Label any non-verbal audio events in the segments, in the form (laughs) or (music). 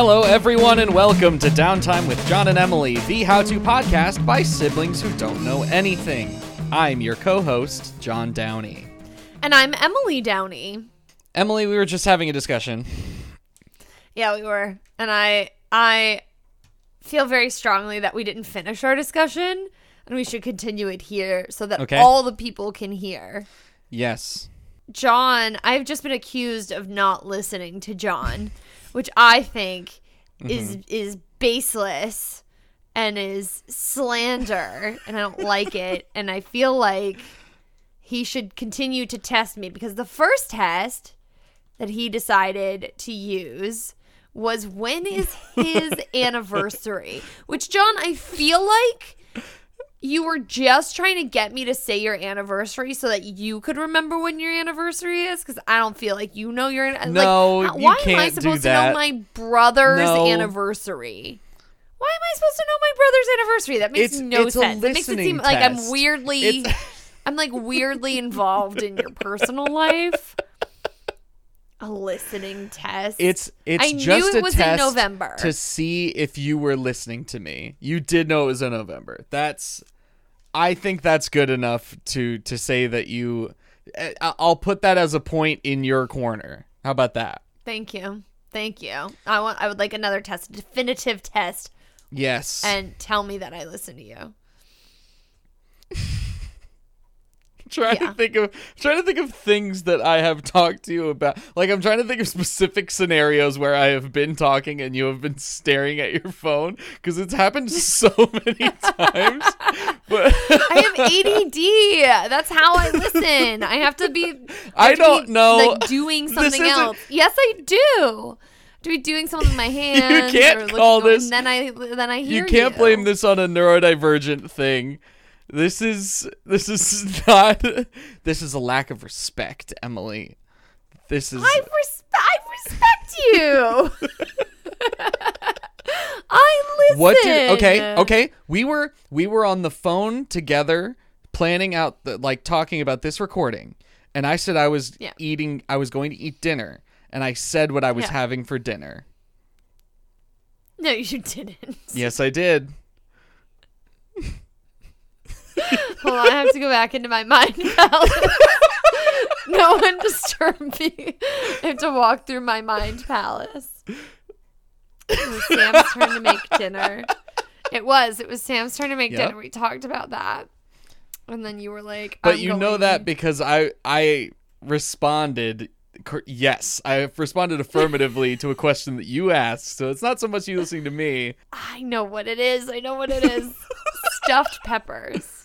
Hello, everyone, and welcome to Downtime with John and Emily, the how to podcast by siblings who don't know anything. I'm your co host, John Downey. And I'm Emily Downey. Emily, we were just having a discussion. Yeah, we were. And I I feel very strongly that we didn't finish our discussion and we should continue it here so that Okay. all the people can hear. Yes. John, I've just been accused of not listening to John, which I think mm-hmm. is is baseless and is slander and I don't like it (laughs) and I feel like he should continue to test me because the first test that he decided to use was when is his (laughs) anniversary? Which John, I feel like you were just trying to get me to say your anniversary so that you could remember when your anniversary is because I don't feel like you know your No, like, you why am I supposed to know my brother's No. anniversary? Why am I supposed to know my brother's anniversary? That makes It's- no it's sense. It makes it seem like I'm weirdly (laughs) I'm like weirdly involved in your personal life. A listening test. It's it's I knew just it a was in test November. to see if you were listening to me. You did know it was in November. That's I think that's good enough to to say that you eh, I- I'll put that as a point in your corner. How about that? Thank you. Thank you. I want I would like another test, a definitive test Yes. and tell me that I listen to you. (laughs) trying Yeah. to think of trying to think of things that I have talked to you about. Like I'm trying to think of specific scenarios where I have been talking and you have been staring at your phone because it's happened so (laughs) many times. But I have ADD. That's how I listen. I have to be. I don't be, know. Like doing something else. Yes, I do. To be doing something with my (laughs) hands. You can't or call this- And then I then I hear you can't blame this on a neurodivergent thing. This is this is (laughs) not this is a lack of respect, Emily. This is I, res- I respect you. (laughs) I listen. What did okay, okay. We were we were on the phone together planning out the like talking about this recording. And I said I was Yeah. eating I was going to eat dinner. And I said what I was Yeah. having for dinner. No, you (laughs) didn't. Yes, I did. Hold on, I have to go back into my mind (laughs) palace. (laughs) no one disturb me. I have to walk through my mind palace. It was Sam's (laughs) turn to make dinner. It was. It was Sam's turn to make Yep. dinner. We talked about that. And then you were like, But you know that because I I responded yes, I have responded affirmatively to a question that you asked. So it's not so much you listening to me. I know what it is. I know what it is. Stuffed peppers.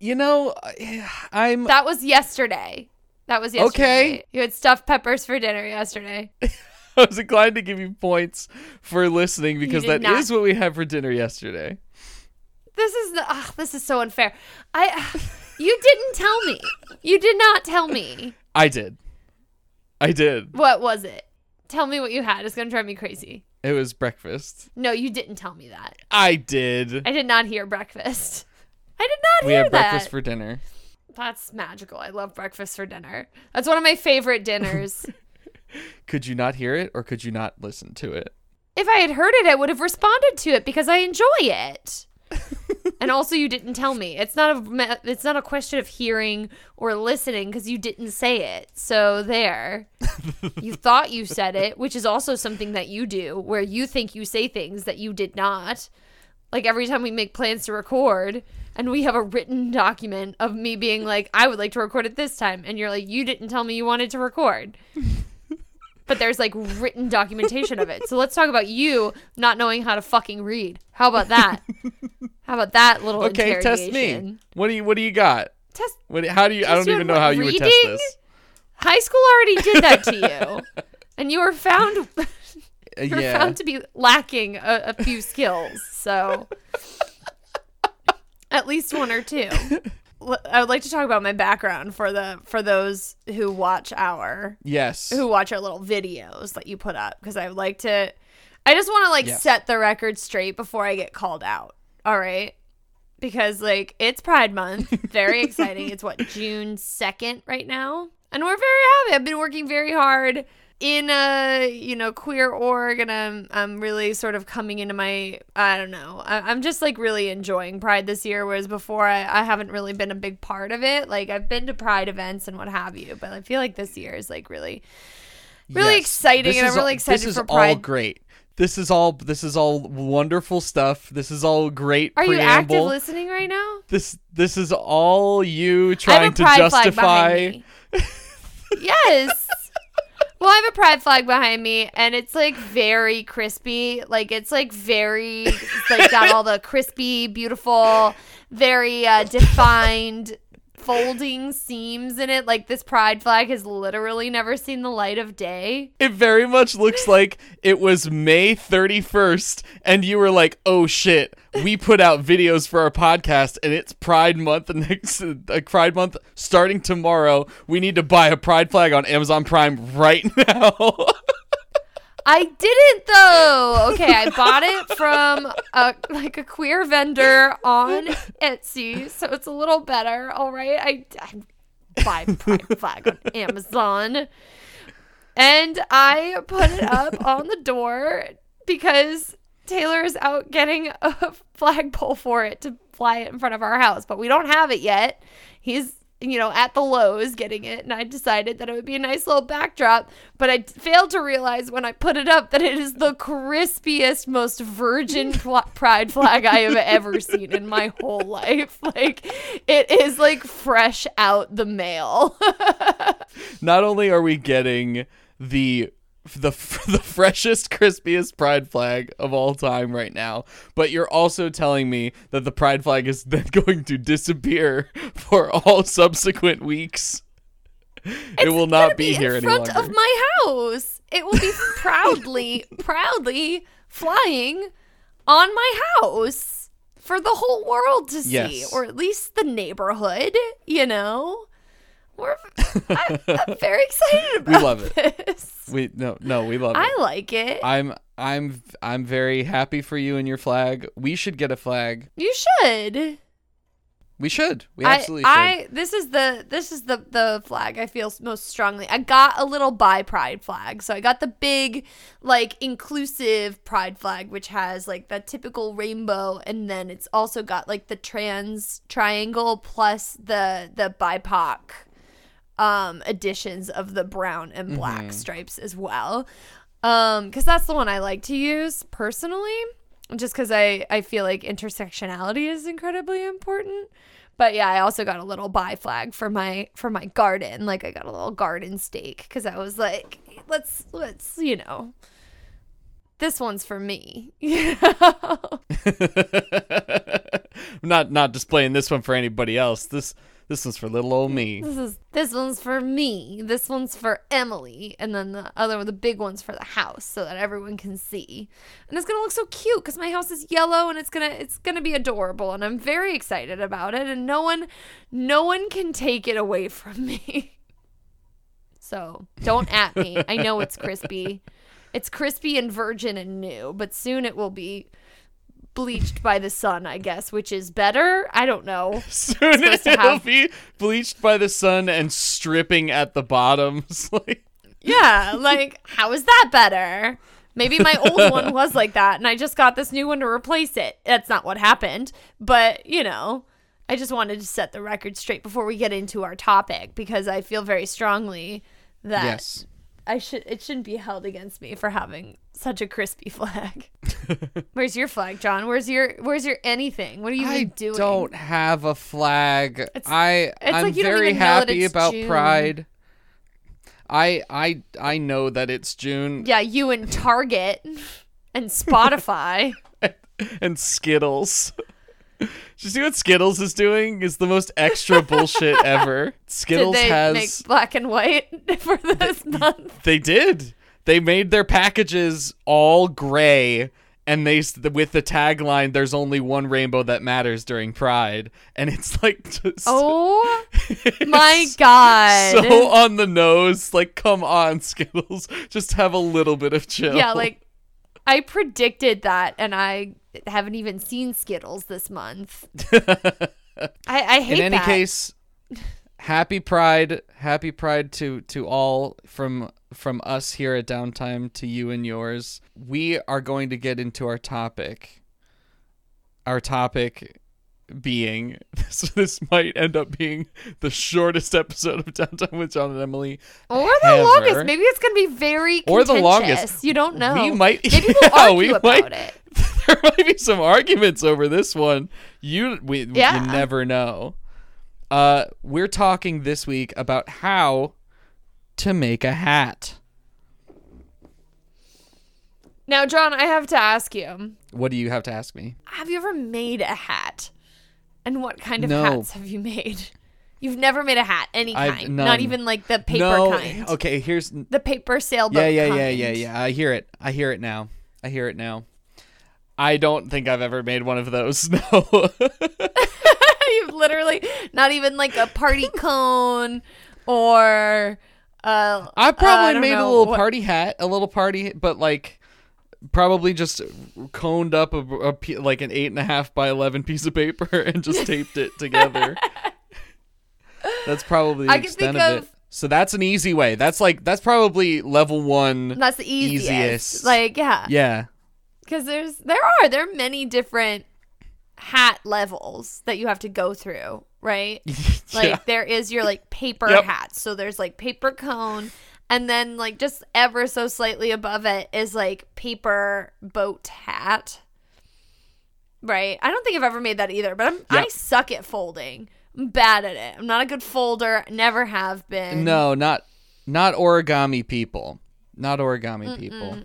You know, (sighs) I'm That was yesterday. That was yesterday. Okay. You had stuffed peppers for dinner yesterday. (laughs) I was inclined to give you points for listening because that is not. what we had for dinner yesterday. This is the ugh, this is so unfair. I (sighs) you didn't tell me. You did not tell me. I did. I did. What was it? Tell me what you had. It's gonna drive me crazy. It was breakfast. No, you didn't tell me that. I did. I did not hear breakfast. I did not hear that. we hear had that. breakfast for dinner. That's magical. I love breakfast for dinner. That's one of my favorite dinners. (laughs) Could you not hear it or could you not listen to it? if I had heard it, I would have responded to it because I enjoy it. (laughs) and also, you didn't tell me. It's not a. me- It's not a question of hearing or listening because you didn't say it. So there, (laughs) you thought you said it, which is also something that you do, where you think you say things that you did not. Like every time we make plans to record, and we have a written document of me being like, "I would like to record it this time," and you're like, "You didn't tell me you wanted to record." (laughs) but there's like written documentation of it. So let's talk about you not knowing how to fucking read. How about that? (laughs) how about that little Okay, test me. What do you what do you got? Test. What how do you I don't even know how you would test this. High school already did that to you, (laughs) and you were found Uh, you were yeah. found to be lacking a, a few skills. So (laughs) at least one or two. I would like to talk about my background for the for those who watch our yes. who watch our little videos that you put up because I would like to I just want to like Yes. set the record straight before I get called out. All right? Because like it's Pride month, very exciting. (laughs) It's what June 2nd right now. And we're very happy. I've been working very hard in a you know queer org and i'm i'm really sort of coming into my i don't know I, i'm just like really enjoying pride this year whereas before I, I haven't really been a big part of it. Like i've been to pride events and what have you but i feel like this year is like really really Yes. exciting This and i'm really all- excited this is for all great. This is all this is all wonderful stuff. This is all great are you active listening right now? This this is all you trying to pride justify. yes. Well, I have a pride flag behind me, and it's like very crispy. Like it's like very, it's like got all the (laughs) crispy, beautiful, very uh, defined folding seams in it. Like this pride flag has literally never seen the light of day. It very much looks like it was May 31st, and you were like, oh shit, we put out videos for our podcast, and it's Pride Month (laughs) next uh, Pride Month starting tomorrow. We need to buy a pride flag on Amazon Prime right (laughs) now. I didn't though. Okay, I bought it from a like a queer vendor on Etsy, so it's a little better. All right, I, I buy flag on Amazon, and I put it up on the door because Taylor is out getting a (laughs) flagpole for it to fly it in front of our house, but we don't have it yet. He's you know, at the Lowe's getting it, and I decided that it would be a nice little backdrop. But I failed to realize when I put it up that it is the crispiest, most virgin (laughs) pl- pride flag I have ever seen in my whole life. (laughs) Like, it is like fresh out the mail. (laughs) Not only are we getting the the (laughs) the freshest, crispiest pride flag of all time right now, but you're also telling me that the pride flag is then (laughs) going to disappear (laughs) for all subsequent weeks. it will not gonna be, here in front of my house. It will be proudly, proudly flying on my house for the whole world to see, Yes. or at least the neighborhood. You know, we're I, I'm very excited (laughs) We about love it. this. we no no we love it. I like it. I'm I'm I'm very happy for you and your flag. We should get a flag. you should. We should. We I, absolutely should. I this is the this is the the flag I feel most strongly. I got a little bi pride flag. So I got the big like inclusive pride flag which has like the typical rainbow and then it's also got like the trans triangle plus the the BIPOC um additions of the brown and black Mm-hmm. stripes as well. Um cuz that's the one I like to use personally just because I, I feel like intersectionality is incredibly important but yeah i also got a little bi flag for my for my garden like i got a little garden stake because i was like let's let's you know this one's for me (laughs) I'm (laughs) not not displaying this one for anybody else. This this one's for little old me. this is this one's for me. This one's for emily. And then the other one the big one's for the house so that everyone can see. And it's gonna look so cute because my house is yellow and it's gonna it's gonna be adorable. And i'm very excited about it. And no one no one can take it away (laughs) from me. So don't at me. I know it's (laughs) crispy. It's crispy and virgin and new but soon it will be bleached by the sun i guess which is better i don't know (laughs) Soon it'll have- be bleached by the sun and stripping at the bottoms. (laughs) like Yeah, like how is that better? Maybe my old one (laughs) was like that and I just got this new one to replace it. That's not what happened, but you know, I just wanted to set the record straight before we get into our topic because I feel very strongly that yes. I should it shouldn't be held against me for having such a crispy (laughs) flag. (laughs) Where's your flag, John? Where's your where's your anything? What are you I doing? don't have a flag. It's- I it's I'm like you don't very even know that happy it's about June. Pride. I I I know that it's June Yeah, you and Target and Spotify. (laughs) and Skittles. Did you see what Skittles is doing? Is the most extra bullshit ever. Did Skittles they has make black and white for this month? They did. They made their packages all gray, and they with the tagline "There's only one rainbow that matters during Pride," and it's (laughs) like just, Oh (laughs) my god. so on the nose. Like, come on, (laughs) Skittles, just have a little bit of chill. yeah, like I predicted that and I haven't even seen Skittles this month. I, I hate that in any that. case, happy Pride, happy Pride to to all from from us here at Downtime to you and yours. We are going to get into our topic. Our topic being (laughs) so this might end up being the shortest episode of Downtime with John and Emily. Or the ever. longest. Maybe it's gonna be very Or the longest. You don't know. We might Maybe we'll (laughs) yeah, argue we about might, it. (laughs) there might be some arguments over this one. You we Yeah. you never know. Uh we're talking this week about how to make a hat. Now, John, I have to ask you: What do you have to ask me? Have you ever made a hat? And what kind of No. hats have you made? You've never made a hat, any kind, not even like the paper no. kind, Okay, here's the paper sailboat. Yeah, yeah, yeah, yeah, yeah. I hear it. I hear it now. I hear it now. I don't think I've ever made one of those. (laughs) No. (laughs) You've literally not even like a party (laughs) cone or. Uh, I probably don't made a little what- party hat, a little party, but like probably just coned up a, a like an eight and a half by eleven piece of paper (laughs) and just taped it together. (laughs) That's probably the I extent of, of- it. So that's an easy way. That's like that's probably level one. That's the easiest. easiest. Like, yeah. Yeah. because there's there are there are many different hat levels that you have to go through right? (laughs) Like there is your like paper Yep. hat. So there's like paper cone. And then like just ever so slightly above it is like paper boat hat. Right? I don't think i've ever made that either but I'm, i suck at folding. I'm bad at it. I'm not a good folder. Never have been. No, not not origami people. Not origami people.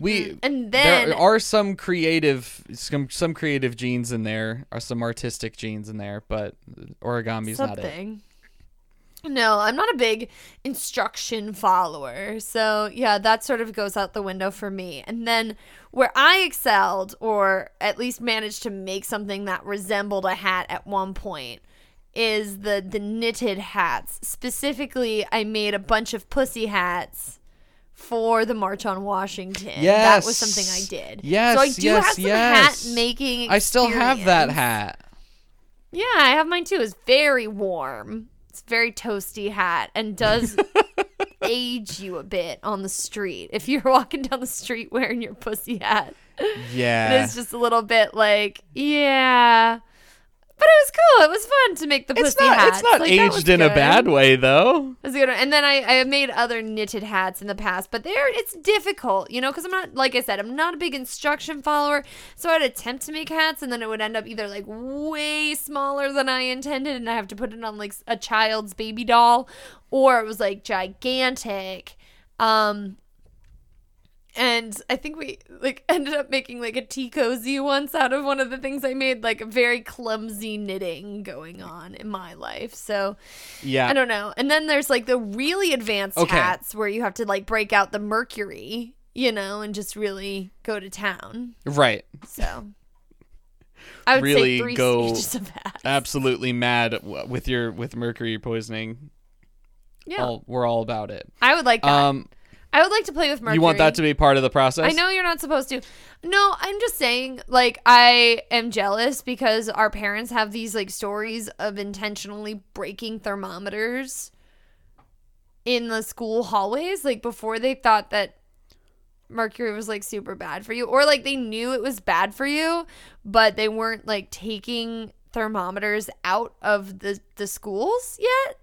We and then there are some creative some some creative genes in there, are some artistic genes in there, but origami's not it. something. No, I'm not a big instruction follower. So, yeah, that sort of goes out the window for me. And then where I excelled, or at least managed to make something that resembled a hat at one point, is the, the knitted hats. Specifically, I made a bunch of pussy hats for the March on Washington. That was something I Yes. did. Yes, So I do yes, have some yes. hat making I still have that hat. Yeah, I have mine too. It's very warm. It's a very toasty hat and does (laughs) age you a bit on the street. If you're (laughs) walking down the street wearing your pussy hat, Yeah. it is just a little bit like, yeah. But it was cool. It was fun to make the it's pussy not hats. it's not Like, aged in a bad way though. A good one. And then I, I have made other knitted hats in the past, but they're it's difficult, you know, because I'm not like I said, I'm not a big instruction follower. So I'd attempt to make hats, and then it would end up either like way smaller than I intended, and I have to put it on like a child's baby doll, or it was like gigantic. Um, and I think we like (laughs) ended up making like a tea cozy once out of one of the things I made, like very clumsy knitting going on in my life. So Yeah. I don't know. And then there's like the really advanced Okay. hats where you have to like break out the mercury, you know, and just really go to town. Right. So I would Really say three go stages of hats. Absolutely mad with your with mercury poisoning. yeah, All, we're all about it. I would like that. Um I would like to play with mercury. you want that to be part of the process? I know you're not supposed to. No, I'm just saying, like, I am jealous because our parents have these, like, stories of intentionally breaking thermometers in the school hallways, like, before they thought that mercury was, like, super bad for you. Or, like, they knew it was bad for you, but they weren't, like, taking thermometers out of the, the schools yet.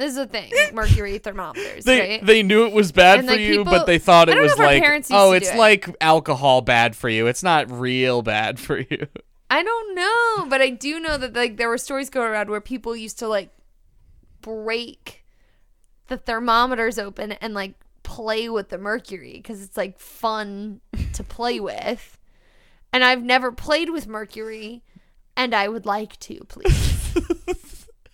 This is a thing, mercury thermometers, (laughs) They right? they knew it was bad And, for like, you, people- but they thought it was like oh, it's it. like alcohol bad for you. It's not real bad for you. (laughs) I don't know, but I do know that like there were stories going around where people used to like break the thermometers open and like play with the mercury because it's like fun to play with. And I've never played with mercury, and I would like to, please,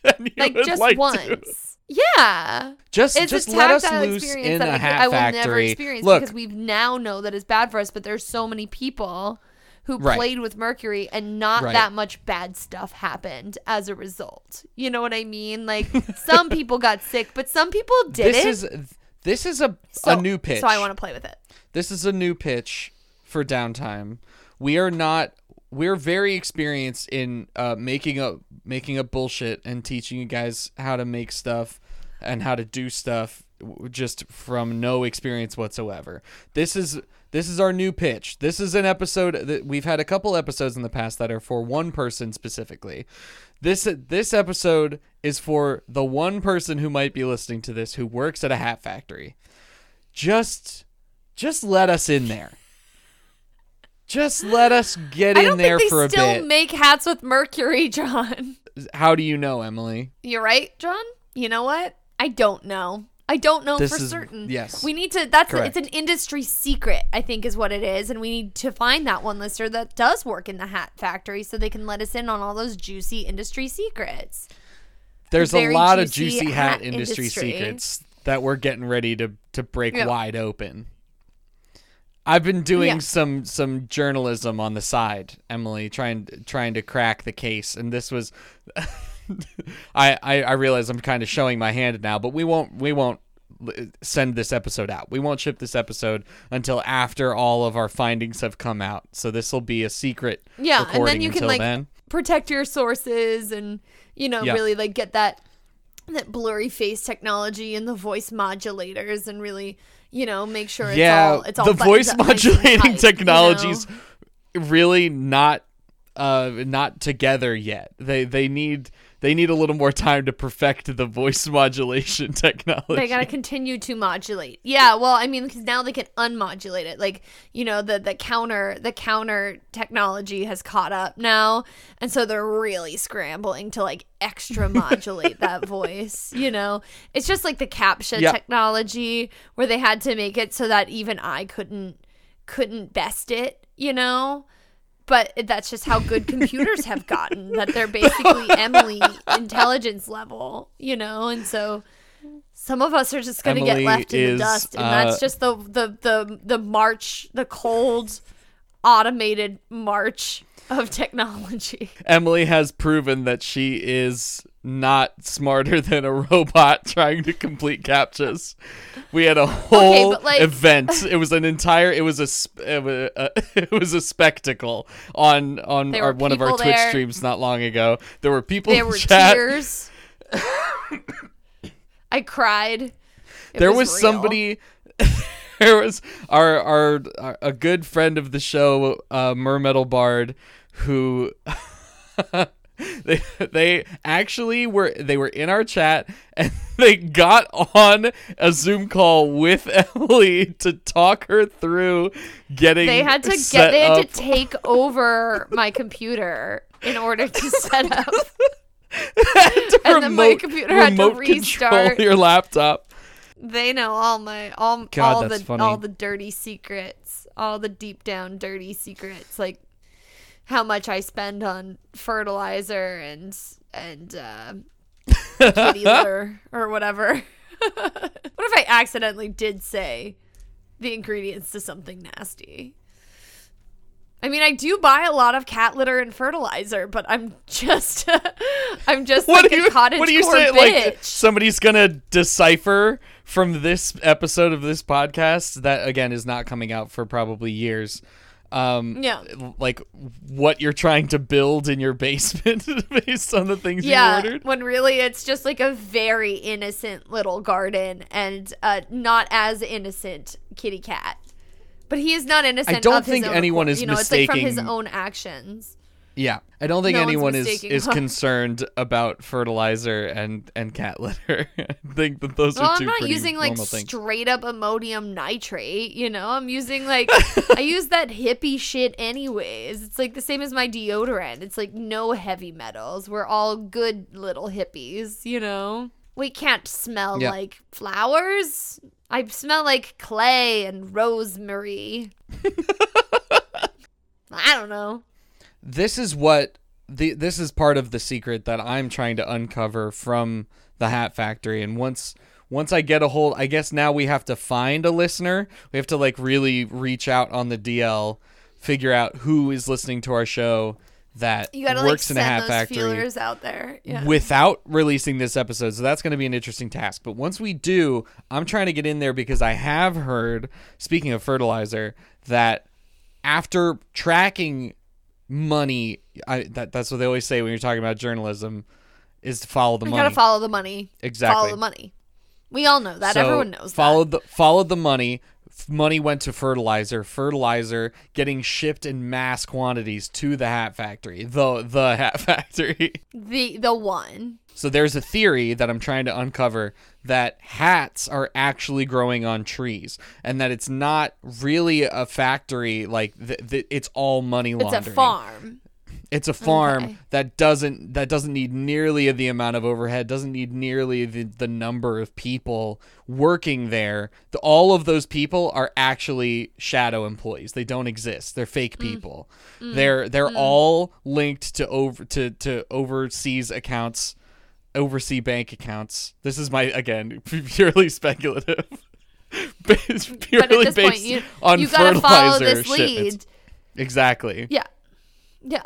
(laughs) like just like to. Yeah, Just it's just a let us tactile loose experience in that a I, hat I will never factory. experience Look, because we now know that it's bad for us. But there's so many people who Right. played with mercury and not Right. that much bad stuff happened as a result. You know what I mean? Like some people got sick, but some people did (laughs) this it. is this is a so, a new pitch. So I want to play with it. This is a new pitch for downtime. We are not. We're very experienced in uh, making up making up bullshit and teaching you guys how to make stuff and how to do stuff just from no experience whatsoever. This is this is our new pitch. This is an episode that we've had a couple episodes in the past that are for one person specifically. This this episode is for the one person who might be listening to this who works at a hat factory. Just just let us in there. Just let us get I in don't there think for they a still make hats with mercury, John. How do you know, Emily? You're right, John. You know what? I don't know. I don't know This for is- certain. yes. We need to that's Correct. it's an industry secret, I think is what it is, and we need to find that one listener that does work in the hat factory so they can let us in on all those juicy industry secrets. There's a very lot of juicy juicy hat hat industry, industry. secrets that we're getting ready to to break Yeah. wide open. I've been doing Yeah. some some journalism on the side, Emily, trying trying to crack the case, and this was. (laughs) I, I I realize I'm kind of showing my hand now, but we won't we won't send this episode out. We won't ship this episode until after all of our findings have come out. So this will be a secret Yeah, and then you can like then. protect your sources and you know Yeah. really like get that that blurry face technology and the voice modulators and really you know make sure it's yeah, all it's all the voice up nice and modulating tight, you know? technologies really not uh not together yet. They they need they need a little more time to perfect the voice (laughs) modulation technology. They gotta continue to modulate. Yeah, well, I mean, because now they can unmodulate it. Like, you know, the the counter the counter technology has caught up now, and so they're really scrambling to like extra (laughs) modulate that voice. You know, it's just like the captcha Yep. technology where they had to make it so that even I couldn't couldn't best it. You know. But that's just how good computers have gotten. That they're basically (laughs) Emily intelligence level, you know, and so some of us are just going to get left in is, the dust and uh, that's just the the the the march the cold automated march of technology Emily has proven that she is not smarter (laughs) than a robot trying to complete captchas. We had a whole but, like- (laughs) event. It was an entire. It was a. It was (laughs) a, it was a spectacle on on our, one of our people Twitch streams not long ago. There were people there in were chat. tears i cried It there was, real. somebody. there was our, our our a good friend of the show, uh, Mermetal Bard, who. (laughs) they they actually were they were in our chat and (laughs) they got on a Zoom call with (laughs) Emily to talk her through getting they had to get they had up. to take over my computer in order to set up to and then my computer had to remote control restart. your laptop. they know all my all God, all that's the funny. all the dirty secrets all the deep down dirty secrets like how much i spend on fertilizer and and uh kitty (laughs) litter or whatever (laughs) what if i accidentally did say the ingredients to something nasty I mean, I do buy a lot of cat litter and fertilizer, but I'm just, (laughs) I'm just What like do you cottage what do you say? bitch. Like somebody's gonna decipher from this episode of this podcast that again is not coming out for probably years. Um, Yeah. like what you're trying to build in your basement (laughs) based on the things yeah, you ordered. when really it's just like a very innocent little garden and uh, not as innocent kitty cat. But he is not innocent. i don't of his think own anyone accord. is you know, It's like from his own actions. Yeah, I don't think No anyone is is (laughs) concerned about fertilizer and and cat litter. (laughs) I think that those are. Well, are I'm not using like things. straight up ammonium nitrate. You know, I'm using like I (laughs) use that hippie shit anyways. It's like the same as my deodorant. It's like no heavy metals. We're all good little hippies. You know, we can't smell Yeah. like flowers. I smell like clay and rosemary. I don't know. This is what the this is part of the secret that I'm trying to uncover from the Hat Factory. And once once I get a hold, I guess now we have to find a listener. We have to like really reach out on the DL, figure out who is listening to our show that You gotta like works in send a hat factory feelers out there. Yeah. without releasing this episode. So that's going to be an interesting task. But once we do, I'm trying to get in there because I have heard, speaking of fertilizer, that after tracking money, I, that that's what they always say when you're talking about journalism, is to follow the you money. gotta follow the money. Exactly. Follow the money. We all know that. So, Everyone knows that. followed the followed the money. Money went to fertilizer. Fertilizer getting shipped in mass quantities to the hat factory. The the hat (laughs) factory. The the one. So there's a theory that I'm trying to uncover that hats are actually growing on trees, and that it's not really a factory. Like th- th- it's all money laundering. It's a farm. It's a farm Okay. that doesn't that doesn't need nearly the amount of overhead, doesn't need nearly the, the number of people working there. The, all of those people are actually shadow employees. They don't exist. They're fake mm. people. Mm. They're they're mm. all linked to over to to overseas accounts, overseas bank accounts. This is my again (laughs) purely speculative. (laughs) It's purely But at this based point, you on you gotta follow this lead. Exactly. Yeah. Yeah.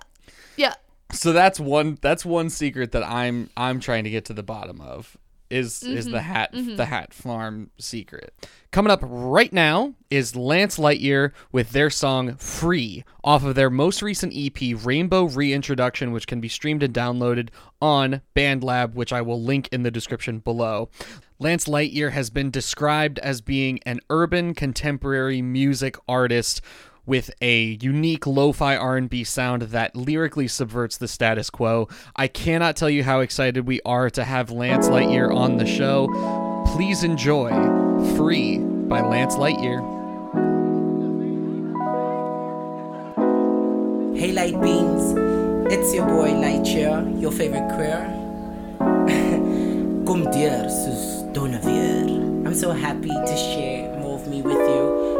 Yeah. so that's one that's one secret that I'm I'm trying to get to the bottom of is is Mm-hmm. the hat the hat farm secret. Coming up right now is Lance Lightyear with their song Free off of their most recent EP Rainbow Reintroduction which can be streamed and downloaded on BandLab which I will link in the description below. Lance Lightyear has been described as being an urban contemporary music artist with a unique lo-fi R&B sound that lyrically subverts the status quo. I cannot tell you how excited we are to have Lance Lightyear on the show. Please enjoy Free by Lance Lightyear. Hey Light Beans, it's your boy Lightyear, your favorite queer. (laughs) Dir, sus Donavier. I'm so happy to share more of me with you,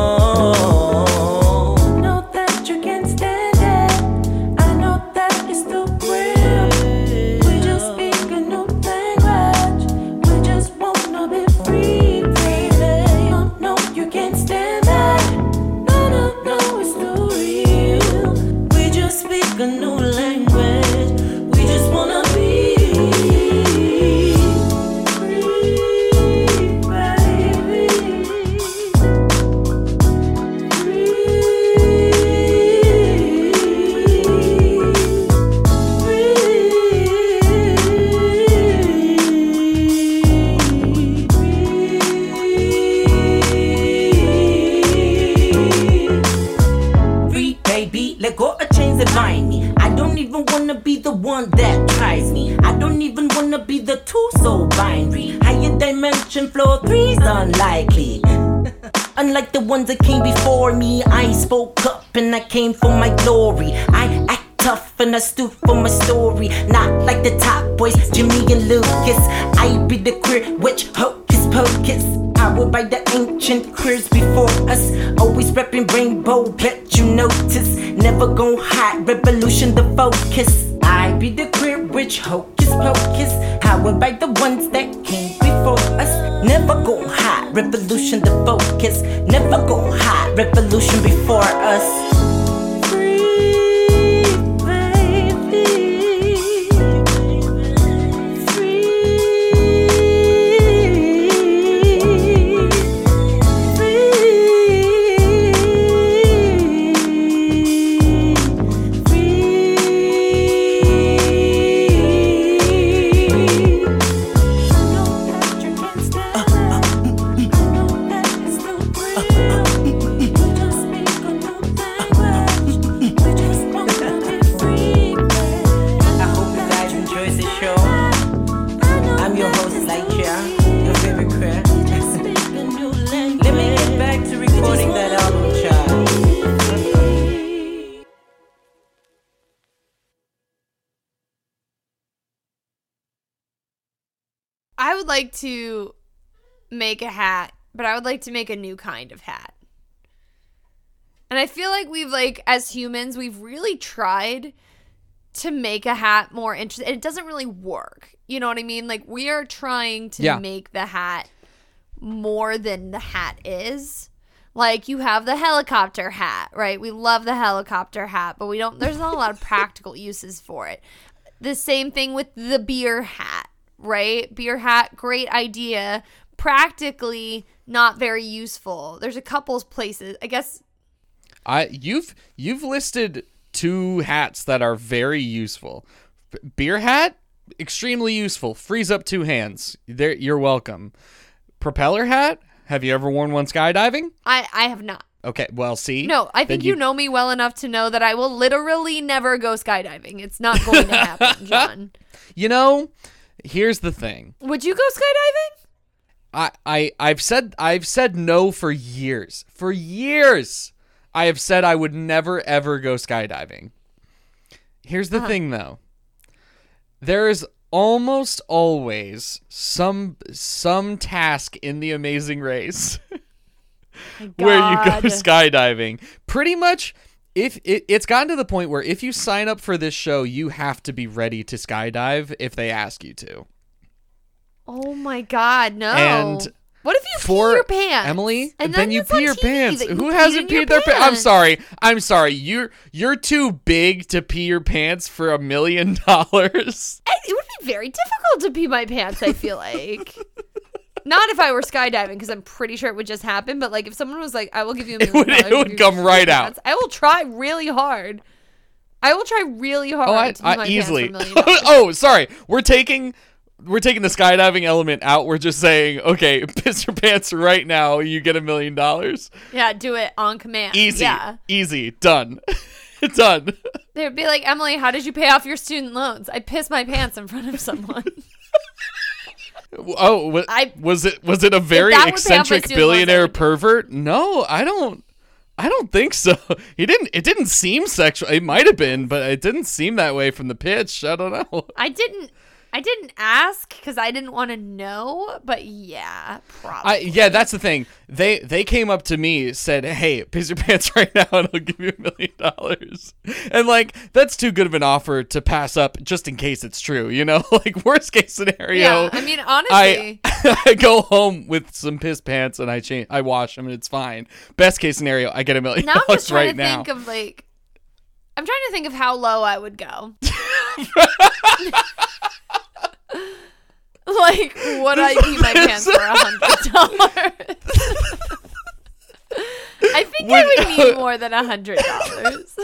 Never gon' hide, revolution the focus. Never gon' hide, revolution before us. Like to make a hat, but I would like to make a new kind of hat. And I feel like we've like as humans, we've really tried to make a hat more interesting. It doesn't really work. You know what I mean? Like we are trying to Yeah. make the hat more than the hat is. Like you have the helicopter hat, right? We love the helicopter hat, but we don't there's not a lot of (laughs) practical uses for it. The same thing with the beer hat, right? Beer hat, great idea. Practically not very useful. There's a couple places. I guess I you've you've listed two hats that are very useful. Beer hat, extremely useful. Frees up two hands. There, you're welcome. Propeller hat. Have you ever worn one skydiving? I I have not. Okay, well, see. No, I think you know me well enough to know that I will literally never go skydiving. It's not going to happen, (laughs) John. You know, here's the thing. Would you go skydiving? I, I I've said I've said no for years. For years. I have said I would never ever go skydiving. Here's the uh-huh. thing though. There is almost always some some task in the amazing race (laughs) where you go skydiving. Pretty much if it, it's gotten to the point where if you sign up for this show, you have to be ready to skydive if they ask you to. Oh my god, no. And what if you for pee your pants? Emily, and then, you pee your TV pants. you Who hasn't peed their pants? I'm sorry. I'm sorry. You're you're too big to pee your pants for a million dollars. It would be very difficult to pee my pants, I feel like. (laughs) Not if I were skydiving, because I'm pretty sure it would just happen. But like, if someone was like, "I will give you a million would- it dollars if would come pee your right out. I will try really hard. I will try really oh, hard Oh, I, to I my easily. pants for a million (laughs) oh, sorry. We're taking we're taking the skydiving element out. We're just saying, okay, (laughs) piss your pants right now. You get a million dollars. Yeah, do it on command. Easy, Yeah. easy, done, (laughs) done. They'd be like, Emily, how did you pay off your student loans? I pissed my pants in front of someone. Oh, wa- I- was it was it a very that would pay off my eccentric student loans, I billionaire pervert? No, I don't. I don't think so. (laughs) He didn't. It didn't seem sexual. It might have been, but it didn't seem that way from the pitch. I don't know. I didn't. I didn't ask because I didn't want to know, but yeah, probably. I yeah, that's the thing. They they came up to me, said, "Hey, piss your pants (laughs) right now, and I'll give you a million dollars." And like, that's too good of an offer to pass up, just in case it's true. You know, (laughs) like worst case scenario. yeah, I mean, honestly, I (laughs) I go home with some piss pants and I change, I wash them and it's fine. Best case scenario, I get a million now I'm dollars just trying right to now. think of like, I'm trying to think of how low I would go. (laughs) like, would I pee my (laughs) pants for a hundred dollars? (laughs) I think I Would- would need more than a hundred dollars.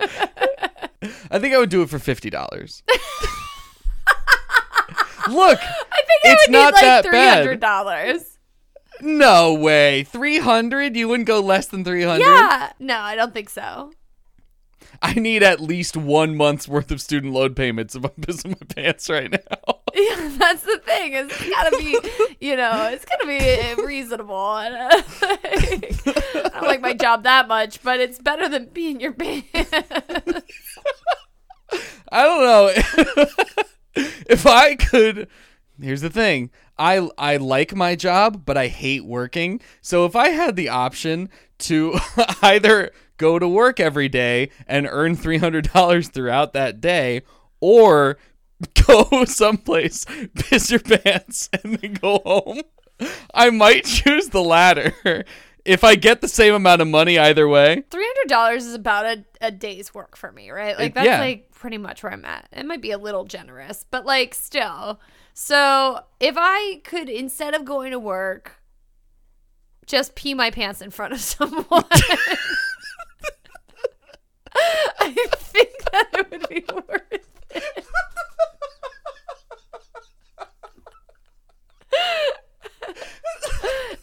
I think I would do it for fifty dollars. Look, I think I It's would not need like three hundred dollars. no way, three hundred. You wouldn't go less than three hundred. Yeah, no, I don't think so. I need at least one month's worth of student loan payments if I'm pissing my pants right now. (laughs) Yeah, that's the thing. It's gotta be, you know, it's gotta be reasonable. And, (laughs) uh, I don't like my job that much, but it's better than being your pants. I don't know. (laughs) if I could Here's the thing. I I like my job, but I hate working. So if I had the option to either go to work every day and earn $300 throughout that day or (laughs) go someplace, piss your pants (laughs) and then go home, I might choose the latter. (laughs) If I get the same amount of money either way. Three hundred dollars is about a, a day's work for me, right? Like that's yeah. like pretty much where I'm at. It might be a little generous, but like still. So if I could instead of going to work, just pee my pants in front of someone, (laughs) I think that it would be worth it. (laughs)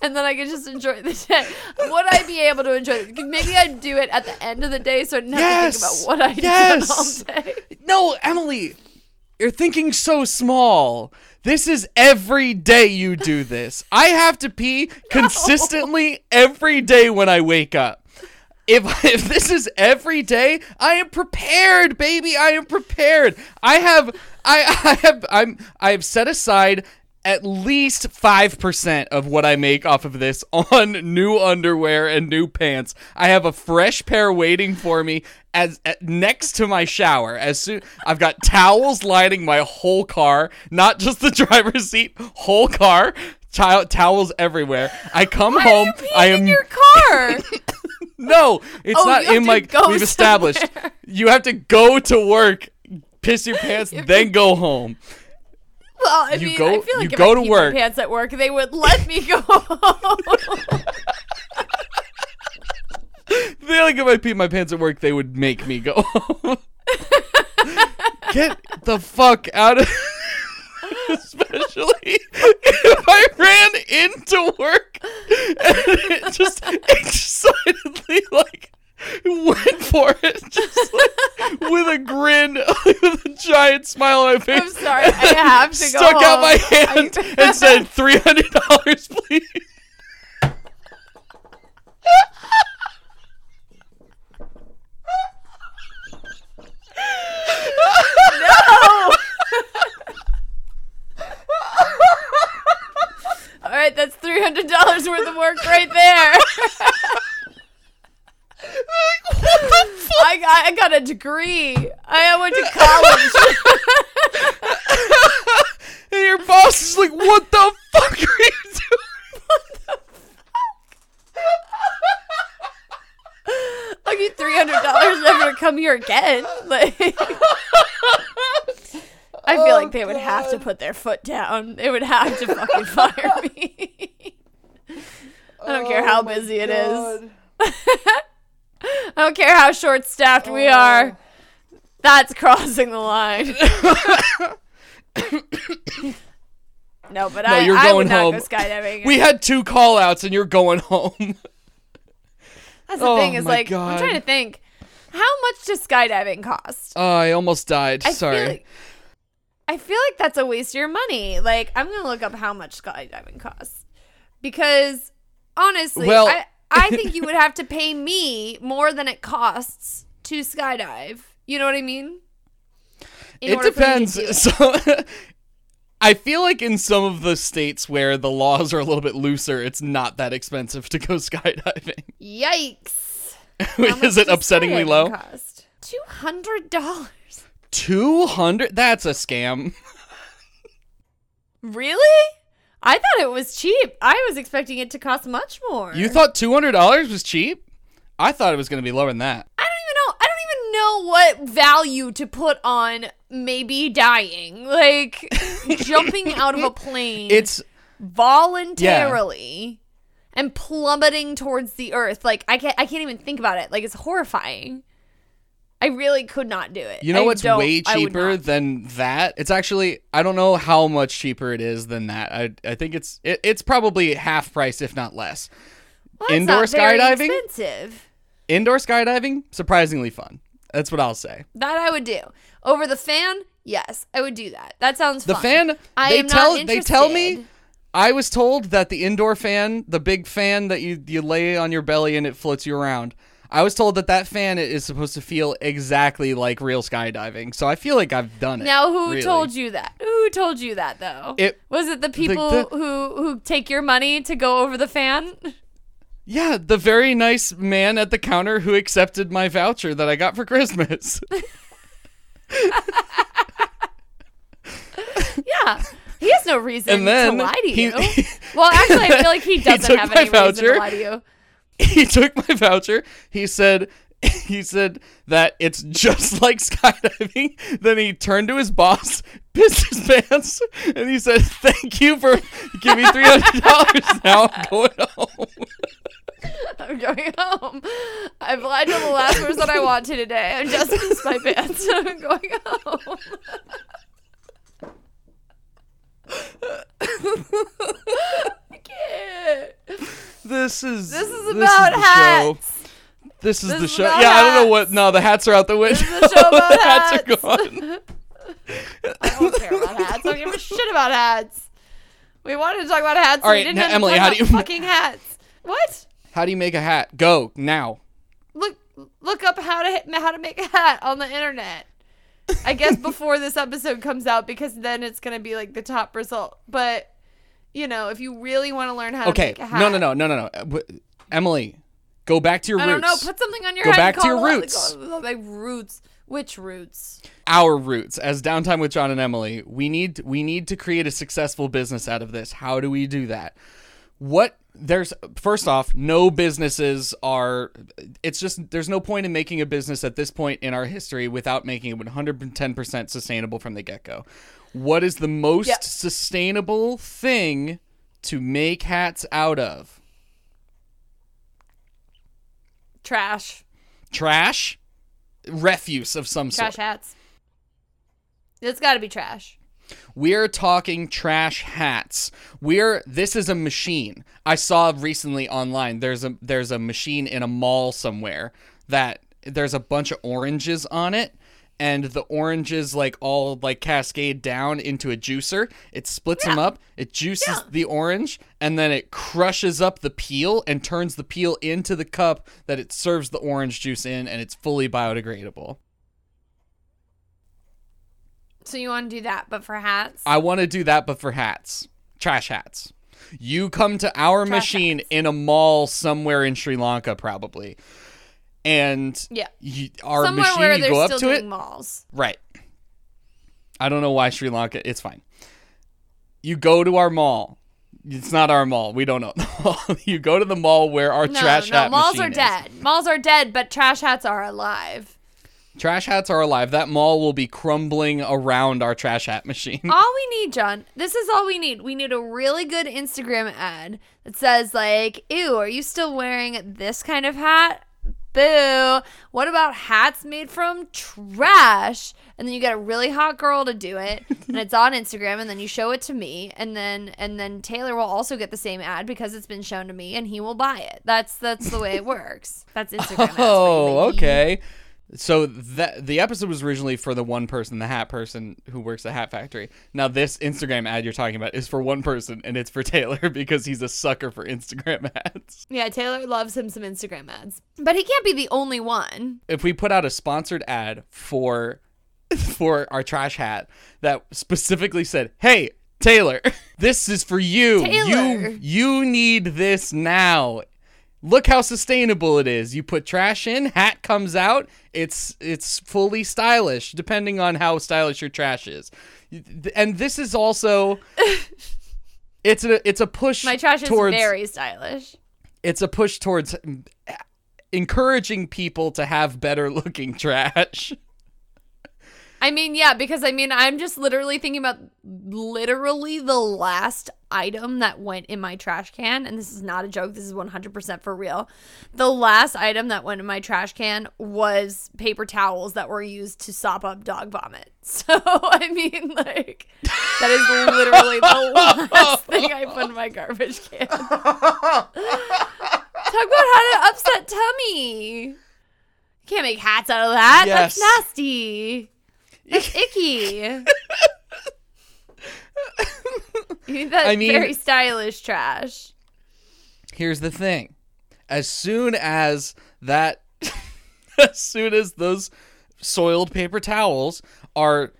and then I could just enjoy the day. Would I be able to enjoy it? Maybe I'd do it at the end of the day so I didn't have to think about what I did all day. No, Emily, you're thinking so small. This is every day you do this. I have to pee (laughs) consistently every day when I wake up. If, (laughs) if this is every day, I am prepared, baby. I am prepared. I have I, (laughs) I have I'm I've set aside at least 5% of what I make off of this (laughs) on new underwear and new pants. I have a fresh pair waiting for me as at, next to my shower. As soon I've got towels lining my whole car, not just the driver's seat, whole car. Child towels everywhere. I come Why home. I am in your car. No. It's Oh, not in my. We've established you have to go to work, piss your pants, then go home. well, I You mean, go- I feel like you if go I to work. my pants at work, they would let me go home. (laughs) They like if I peed my pants at work, they would make me go (laughs) home. (laughs) Get the fuck out of (laughs) Especially if I ran into work and it just excitedly like went for it, just like with a grin, (laughs) with a giant smile on my face. I'm sorry, I have to go Stuck out my hand I- (laughs) and said three hundred dollars, please. All right, that's three hundred dollars worth of work right there. I I got a degree. I went to college. (laughs) And your boss is like, "What the fuck are you doing?" I'll give you three hundred dollars never to come here again. Like, I feel like they would have to oh, put their foot down. They would have to (laughs) fucking fire me. (laughs) I don't care how busy it is. I don't care how short staffed we oh. are. That's crossing the line. (laughs) no, but I, you're I going home. go skydiving. We had two call outs and you're going home. That's the Oh thing is like God. I'm trying to think. How much does skydiving cost? Oh, I almost died. I Sorry. Feel like, I feel like that's a waste of your money. Like I'm gonna look up how much skydiving costs because honestly, Well- I I (laughs) think you would have to pay me more than it costs to skydive. You know what I mean? In it order for me to depends. do. So (laughs) I feel like in some of the states where the laws are a little bit looser, it's not that expensive to go (laughs) skydiving. Yikes! Is it upsettingly low? Cost two hundred dollars. Two hundred? That's a scam. Really? I thought it was cheap. I was expecting it to cost much more. You thought two hundred dollars was cheap? I thought it was going to be lower than that. I don't even know. I don't even know what value to put on maybe dying, like (laughs) jumping out of a plane. It's voluntarily and plummeting towards the earth. Like I can't. I can't even think about it. Like it's horrifying. I really could not do it. you know I what's way cheaper than that? It's actually I don't know how much cheaper it is than that. I I think it's it, it's probably half price if not less. Well, indoor skydiving? Expensive. Indoor skydiving surprisingly fun. That's what I'll say. That I would do over the fan. Yes, I would do that. That sounds The fun. fan I they am tell they tell me. I was told that the indoor fan, the big fan that you you lay on your belly and it floats you around. I was told that that fan is supposed to feel exactly like real skydiving. So I feel like I've done it. Now, who really. told you that? Who told you that though? It- was it the people the- who who take your money to go over the fan. Yeah, the very nice man at the counter who accepted my voucher that I got for Christmas. (laughs) (laughs) Yeah, he has no reason And then to lie to he- you. (laughs) well, actually, I feel like he doesn't took have any reason to lie to you. (laughs) he took my voucher. He said (laughs) he said that it's just (laughs) like skydiving. Then he turned to his boss, pissed his pants, and he said, "Thank you for giving me three hundred dollars. Now I'm going home." I'm going home. I've lied to the last person I want to today. I'm just pissed my pants. I'm going home. This is This is this about the hats. Show. This is This the is show. Yeah, I don't know what. No, the hats are out the window. is (laughs) about the hats, hats. are gone. (laughs) I don't care about hats. I don't give a shit about hats. We wanted to talk about hats. All right, we didn't now, Emily, how about do you- fucking hats? What? How do you make a hat? Go now. Look look up how to how to make a hat on the internet. I guess (laughs) before this episode comes out because then it's gonna be like the top result. But you know, if you really want to learn how to Okay. make a hat, No, no, no, no, no, no. Uh, Emily, go back to your I roots. I don't know. Put something on your Go head. back and to your roots. it My roots. Which roots? our roots as downtime with John and Emily. We need we need to create a successful business out of this. How do we do that? What there's first off, no businesses are it's just there's no point in making a business at this point in our history without making it 110% sustainable from the get-go. What is the most Yep. sustainable thing to make hats out of? Trash. Trash? Refuse of some Trash sort. Trash hats. It's got to be trash. We're talking trash hats. We're this is a machine. I saw recently online. There's a there's a machine in a mall somewhere that there's a bunch of oranges on it and the oranges like all like cascade down into a juicer. It splits them up. It juices Yeah. the orange and then it crushes up the peel and turns the peel into the cup that it serves the orange juice in and it's fully biodegradable. So you want to do that, but for hats? I want to do that, but for hats, trash hats. You come to our Trash machine in a mall somewhere in Sri Lanka, probably, and yeah. you, our Somewhere machine. where You they're go up still to doing it, malls. right? I don't know why Sri Lanka. It's fine. You go to our mall. It's not our mall. We don't know (laughs) you go to the mall where our No, trash no, hat malls machine are is. dead. Malls are dead, but trash hats are alive. Trash hats are alive. That mall will be crumbling around our trash hat machine. (laughs) all we need, John, this is all we need. We need a really good Instagram ad that says like, "Ew, are you still wearing this kind of hat?" Boo. What about hats made from trash? And then you get a really hot girl to do it, and it's on Instagram, and then you show it to me, and then and then Taylor will also get the same ad because it's been shown to me, and he will buy it. That's that's the way it works. That's Instagram. ads for you, Oh, okay. So that the episode was originally for the one person, the hat person who works at Hat Factory. Now this Instagram ad you're talking about is for one person, and it's for Taylor (laughs) because he's a sucker for Instagram (laughs) ads. Yeah, Taylor loves him some Instagram ads, but he can't be the only one. If we put out a sponsored ad for (laughs) for our trash hat that specifically said, "Hey, Taylor, this is for you. Taylor. You you need this now." Look how sustainable it is. You put trash in, hat comes out. It's it's fully stylish, depending on how stylish your trash is. And this is also (laughs) it's a it's a push My trash is towards very stylish. it's a push towards encouraging people to have better looking trash. I mean, yeah, because I mean, I'm just literally thinking about literally the last item that went in my trash can, and this is not a joke. This is 100% for real. The last item that went in my trash can was paper towels that were used to sop up dog vomit. (laughs) So, I mean, like, that is literally the last thing I put in my garbage can. (laughs) Talk about how to upset tummy. Can't make hats out of that. That's nasty. That's (laughs) icky. you need that I mean- very stylish trash. Here's the thing. As soon as that (laughs) as soon as those soiled paper towels are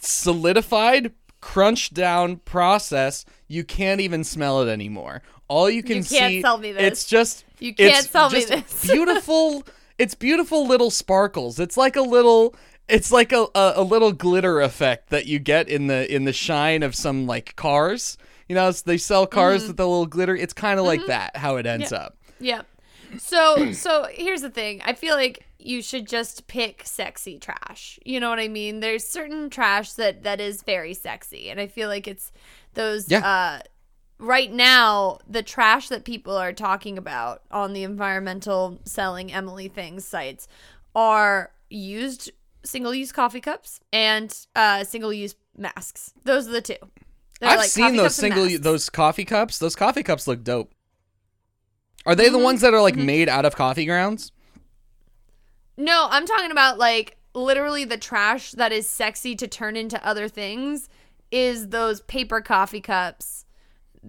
solidified, crunched down process, you can't even smell it anymore. All you can You can't see sell me this. it's just You can't it's sell me just this. (laughs) beautiful it's beautiful little sparkles. It's like a little it's like a, a, a little glitter effect that you get in the in the shine of some like cars. You know, they sell cars Mm-hmm. with a little glitter. It's kind of like that how it ends up. Yeah. So (clears throat) so here's the thing. I feel like you should just pick sexy trash. You know what I mean? There's certain trash that that is very sexy, and I feel like it's those. Yeah. Uh, right now, the trash that people are talking about on the environmental selling Emily things sites are used single-use coffee cups and uh, single-use masks. Those are the two. They're I've like seen those single masks. those coffee cups. Those coffee cups look dope. Are they the Mm-hmm. ones that are like made out of coffee grounds? No, I'm talking about like literally the trash that is sexy to turn into other things is those paper coffee cups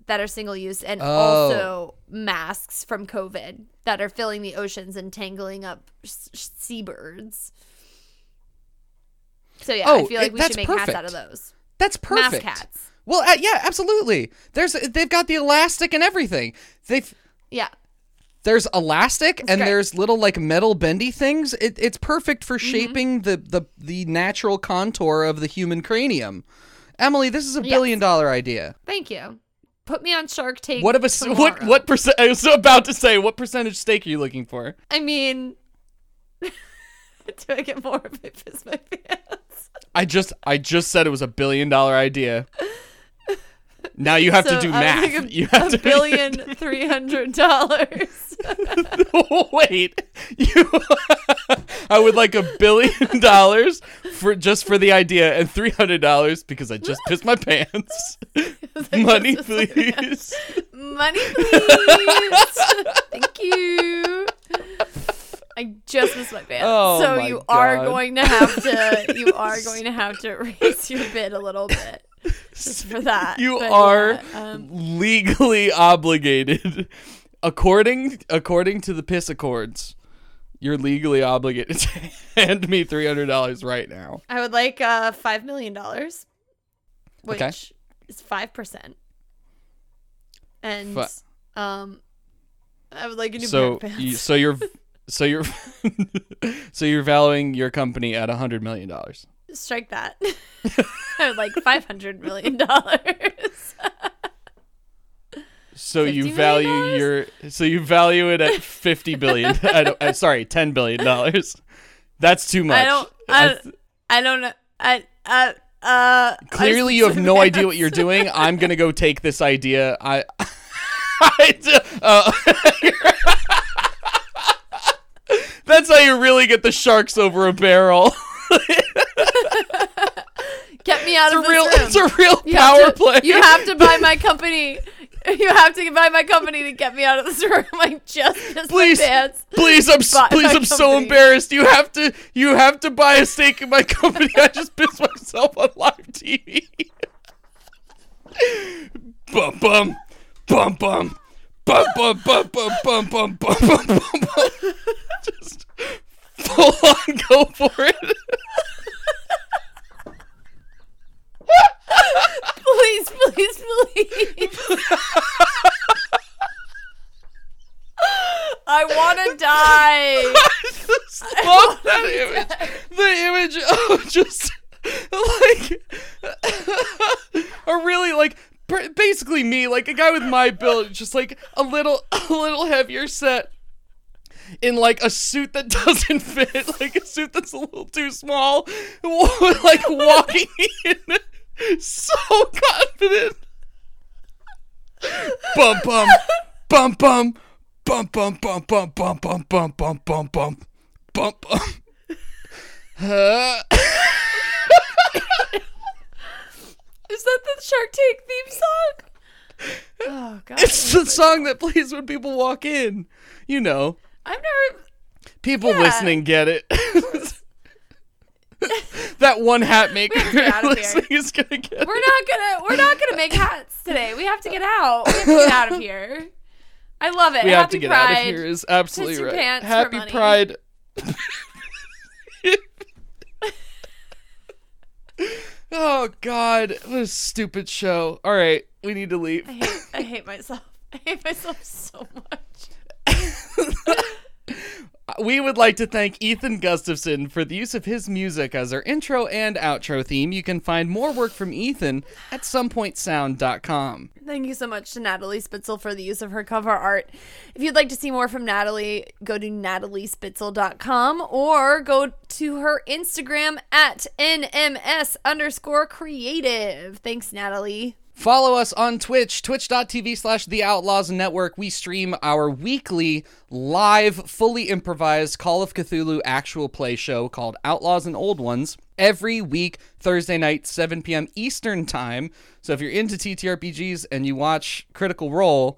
that are single use and Oh. also masks from COVID that are filling the oceans and tangling up s- s- seabirds. So yeah, I Oh, feel like we should make hats out of those. That's perfect. Mask hats. Well, uh, yeah, absolutely. There's they've got the elastic and everything. They've Yeah. there's elastic and great. there's little like metal bendy things. It, it's perfect for shaping the, the the natural contour of the human cranium. Emily, this is a billion dollar idea. Thank you. Put me on Shark Tank. What of a s- what tomorrow. what percent? I was about to say what percentage stake are you looking for? I mean, (laughs) do I get more if I piss my (laughs) pants? I just I just said it was a billion dollar idea. Now you have to do math. a, you have a to billion (laughs) three hundred dollars. (laughs) Wait, you. (laughs) I would like a billion dollars for just for the idea, and three hundred dollars because I just pissed my pants. Money, please. Money, please. Thank you. I just missed my pants. Oh so my you are going to have to (laughs) you are going to have to raise your bid a little bit. Just for that. You But are yeah, um, legally obligated, according according to the piss accords. You're legally obligated to (laughs) hand me three hundred dollars right now. I would like uh five million dollars. Which Okay. is five percent. And Fi- um I would like a new So pair of you, pants. so you're (laughs) so you're (laughs) so you're valuing your company at a hundred million dollars. strike that. (laughs) I would like five hundred million dollars. (laughs) So you value your so you value it at fifty billion. I don't, uh, sorry, ten billion dollars. That's too much. I don't I I, th- I don't know. I uh uh clearly, I you have no idea what you're doing. I'm gonna go take this idea. I. uh, that's how you really get the sharks over a barrel. (laughs) Get me out It's of this real, room. it's a real You power to- play. You have to buy my (laughs) company. You have to buy my company to get me out of this room. (laughs) I just pissed please, my pants. please, I'm Buy please, I'm so embarrassed. You have to, you have to buy a stake in my company. I just pissed myself on live TV. bum bum, bum bum, bum bum bum bum bum bum bum bum bum bum. Just full on go for it. Please, please, please. I want to die. love that image. The image of just like a really like basically me, like a guy with my build, just like a little a little heavier set. In like a suit that (laughs) doesn't fit, like a suit that's a little too small, (laughs) like walking in, so confident. Bum bum, bum bum, bum bum bum bum bum bum bum bum bum bum bum bum. (laughs) Is that the Shark Tank theme song? Oh God. it's the song that plays when people walk in. You know, I've never. people Yeah. listening get it. (laughs) that one hat maker get out of (laughs) here. listening is gonna get We're not gonna. We're not gonna make hats today. We have to get out. We have to get out of here. I love it. We Happy have to get Pride. out of here. Is absolutely right. pants Happy. Pride. (laughs) oh God, what a stupid show. All right, we need to leave. I hate, I hate myself. I hate myself so much. (laughs) We would like to thank Ethan Gustafson for the use of his music as our intro and outro theme. You can find more work from Ethan at somepointsound.com. Thank you so much to Natalie Spitzel for the use of her cover art. If you'd like to see more from Natalie, go to nataliespitzel.com or go to her Instagram at NMS underscore creative. Thanks, Natalie. Follow us on Twitch, twitch.tv slash The Outlaws Network. We stream our weekly, live, fully improvised Call of Cthulhu actual play show called Outlaws and Old Ones every week, Thursday night, 7 p.m. Eastern Time. So if you're into TTRPGs and you watch Critical Role,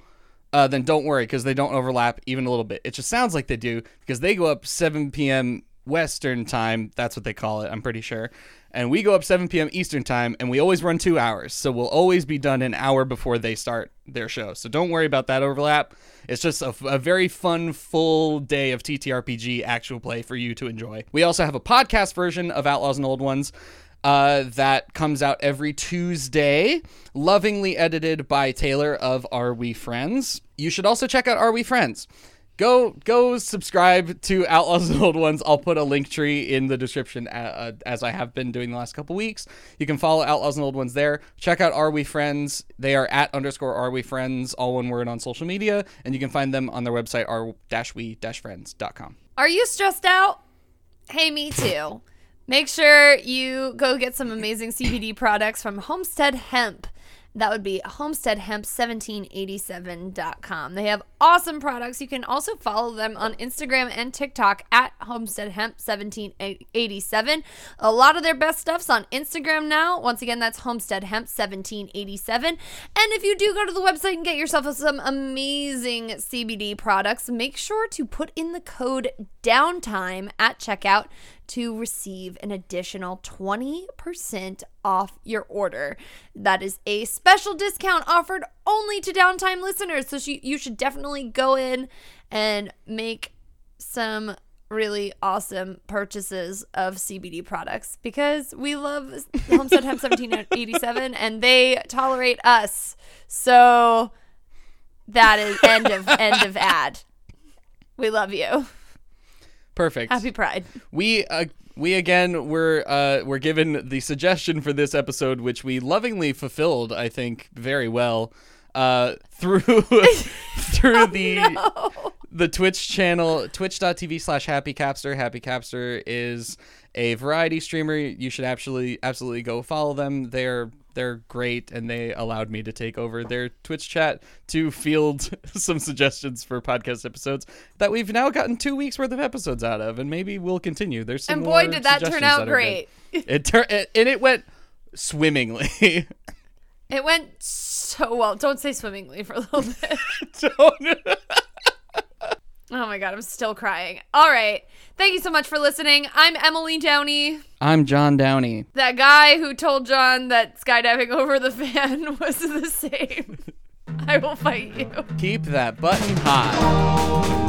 uh, then don't worry because they don't overlap even a little bit. It just sounds like they do because they go up 7 p.m. Western time. That's what they call it, I'm pretty sure. And we go up 7 p.m. Eastern time, and we always run two hours. So we'll always be done an hour before they start their show. So don't worry about that overlap. It's just a, a very fun, full day of TTRPG actual play for you to enjoy. We also have a podcast version of Outlaws and Old Ones uh, that comes out every Tuesday, lovingly edited by Taylor of Are We Friends. You should also check out Are We Friends. Go go subscribe to Outlaws and Old Ones. I'll put a link tree in the description uh, uh, as I have been doing the last couple weeks. You can follow Outlaws and Old Ones there. Check out Are We Friends? They are at underscore Are We Friends, all one word on social media, and you can find them on their website are dash we dash friends.com. Are you stressed out? Hey, me too. Make sure you go get some amazing CBD products from Homestead Hemp. That would be homesteadhemp1787.com. They have awesome products. You can also follow them on Instagram and TikTok at homesteadhemp1787. A lot of their best stuff's on Instagram now. Once again, that's homesteadhemp1787. And if you do go to the website and get yourself some amazing CBD products, make sure to put in the code downtime at checkout to receive an additional 20% off your order. That is a special discount offered only to downtime listeners. So you should definitely go in and make some really awesome purchases of CBD products because we love Homestead Hemp 1787 and they tolerate us. So that is end of end of ad. We love you. Perfect. Happy Pride. we uh, we again were uh, were given the suggestion for this episode, which we lovingly fulfilled, I think, very well. Uh, (laughs) through (laughs) through the Oh, the Twitch channel, twitch.tv slash happy capster. Happy capster is a variety streamer. You should absolutely absolutely go follow them. They're they're great and they allowed me to take over their Twitch chat to field (laughs) some suggestions for podcast episodes that we've now gotten two weeks worth of episodes out of, and maybe we'll continue. There's some And boy, did that turn out that great. (laughs) It turned and it went swimmingly. (laughs) It went so well. Don't say swimmingly for a little bit. Don't- Oh my god, I'm still crying. All right. Thank you so much for listening. I'm Emily Downey, I'm John Downey. that guy who told John that skydiving (laughs) over the fan (laughs) was the same. I will fight you. Keep that button high.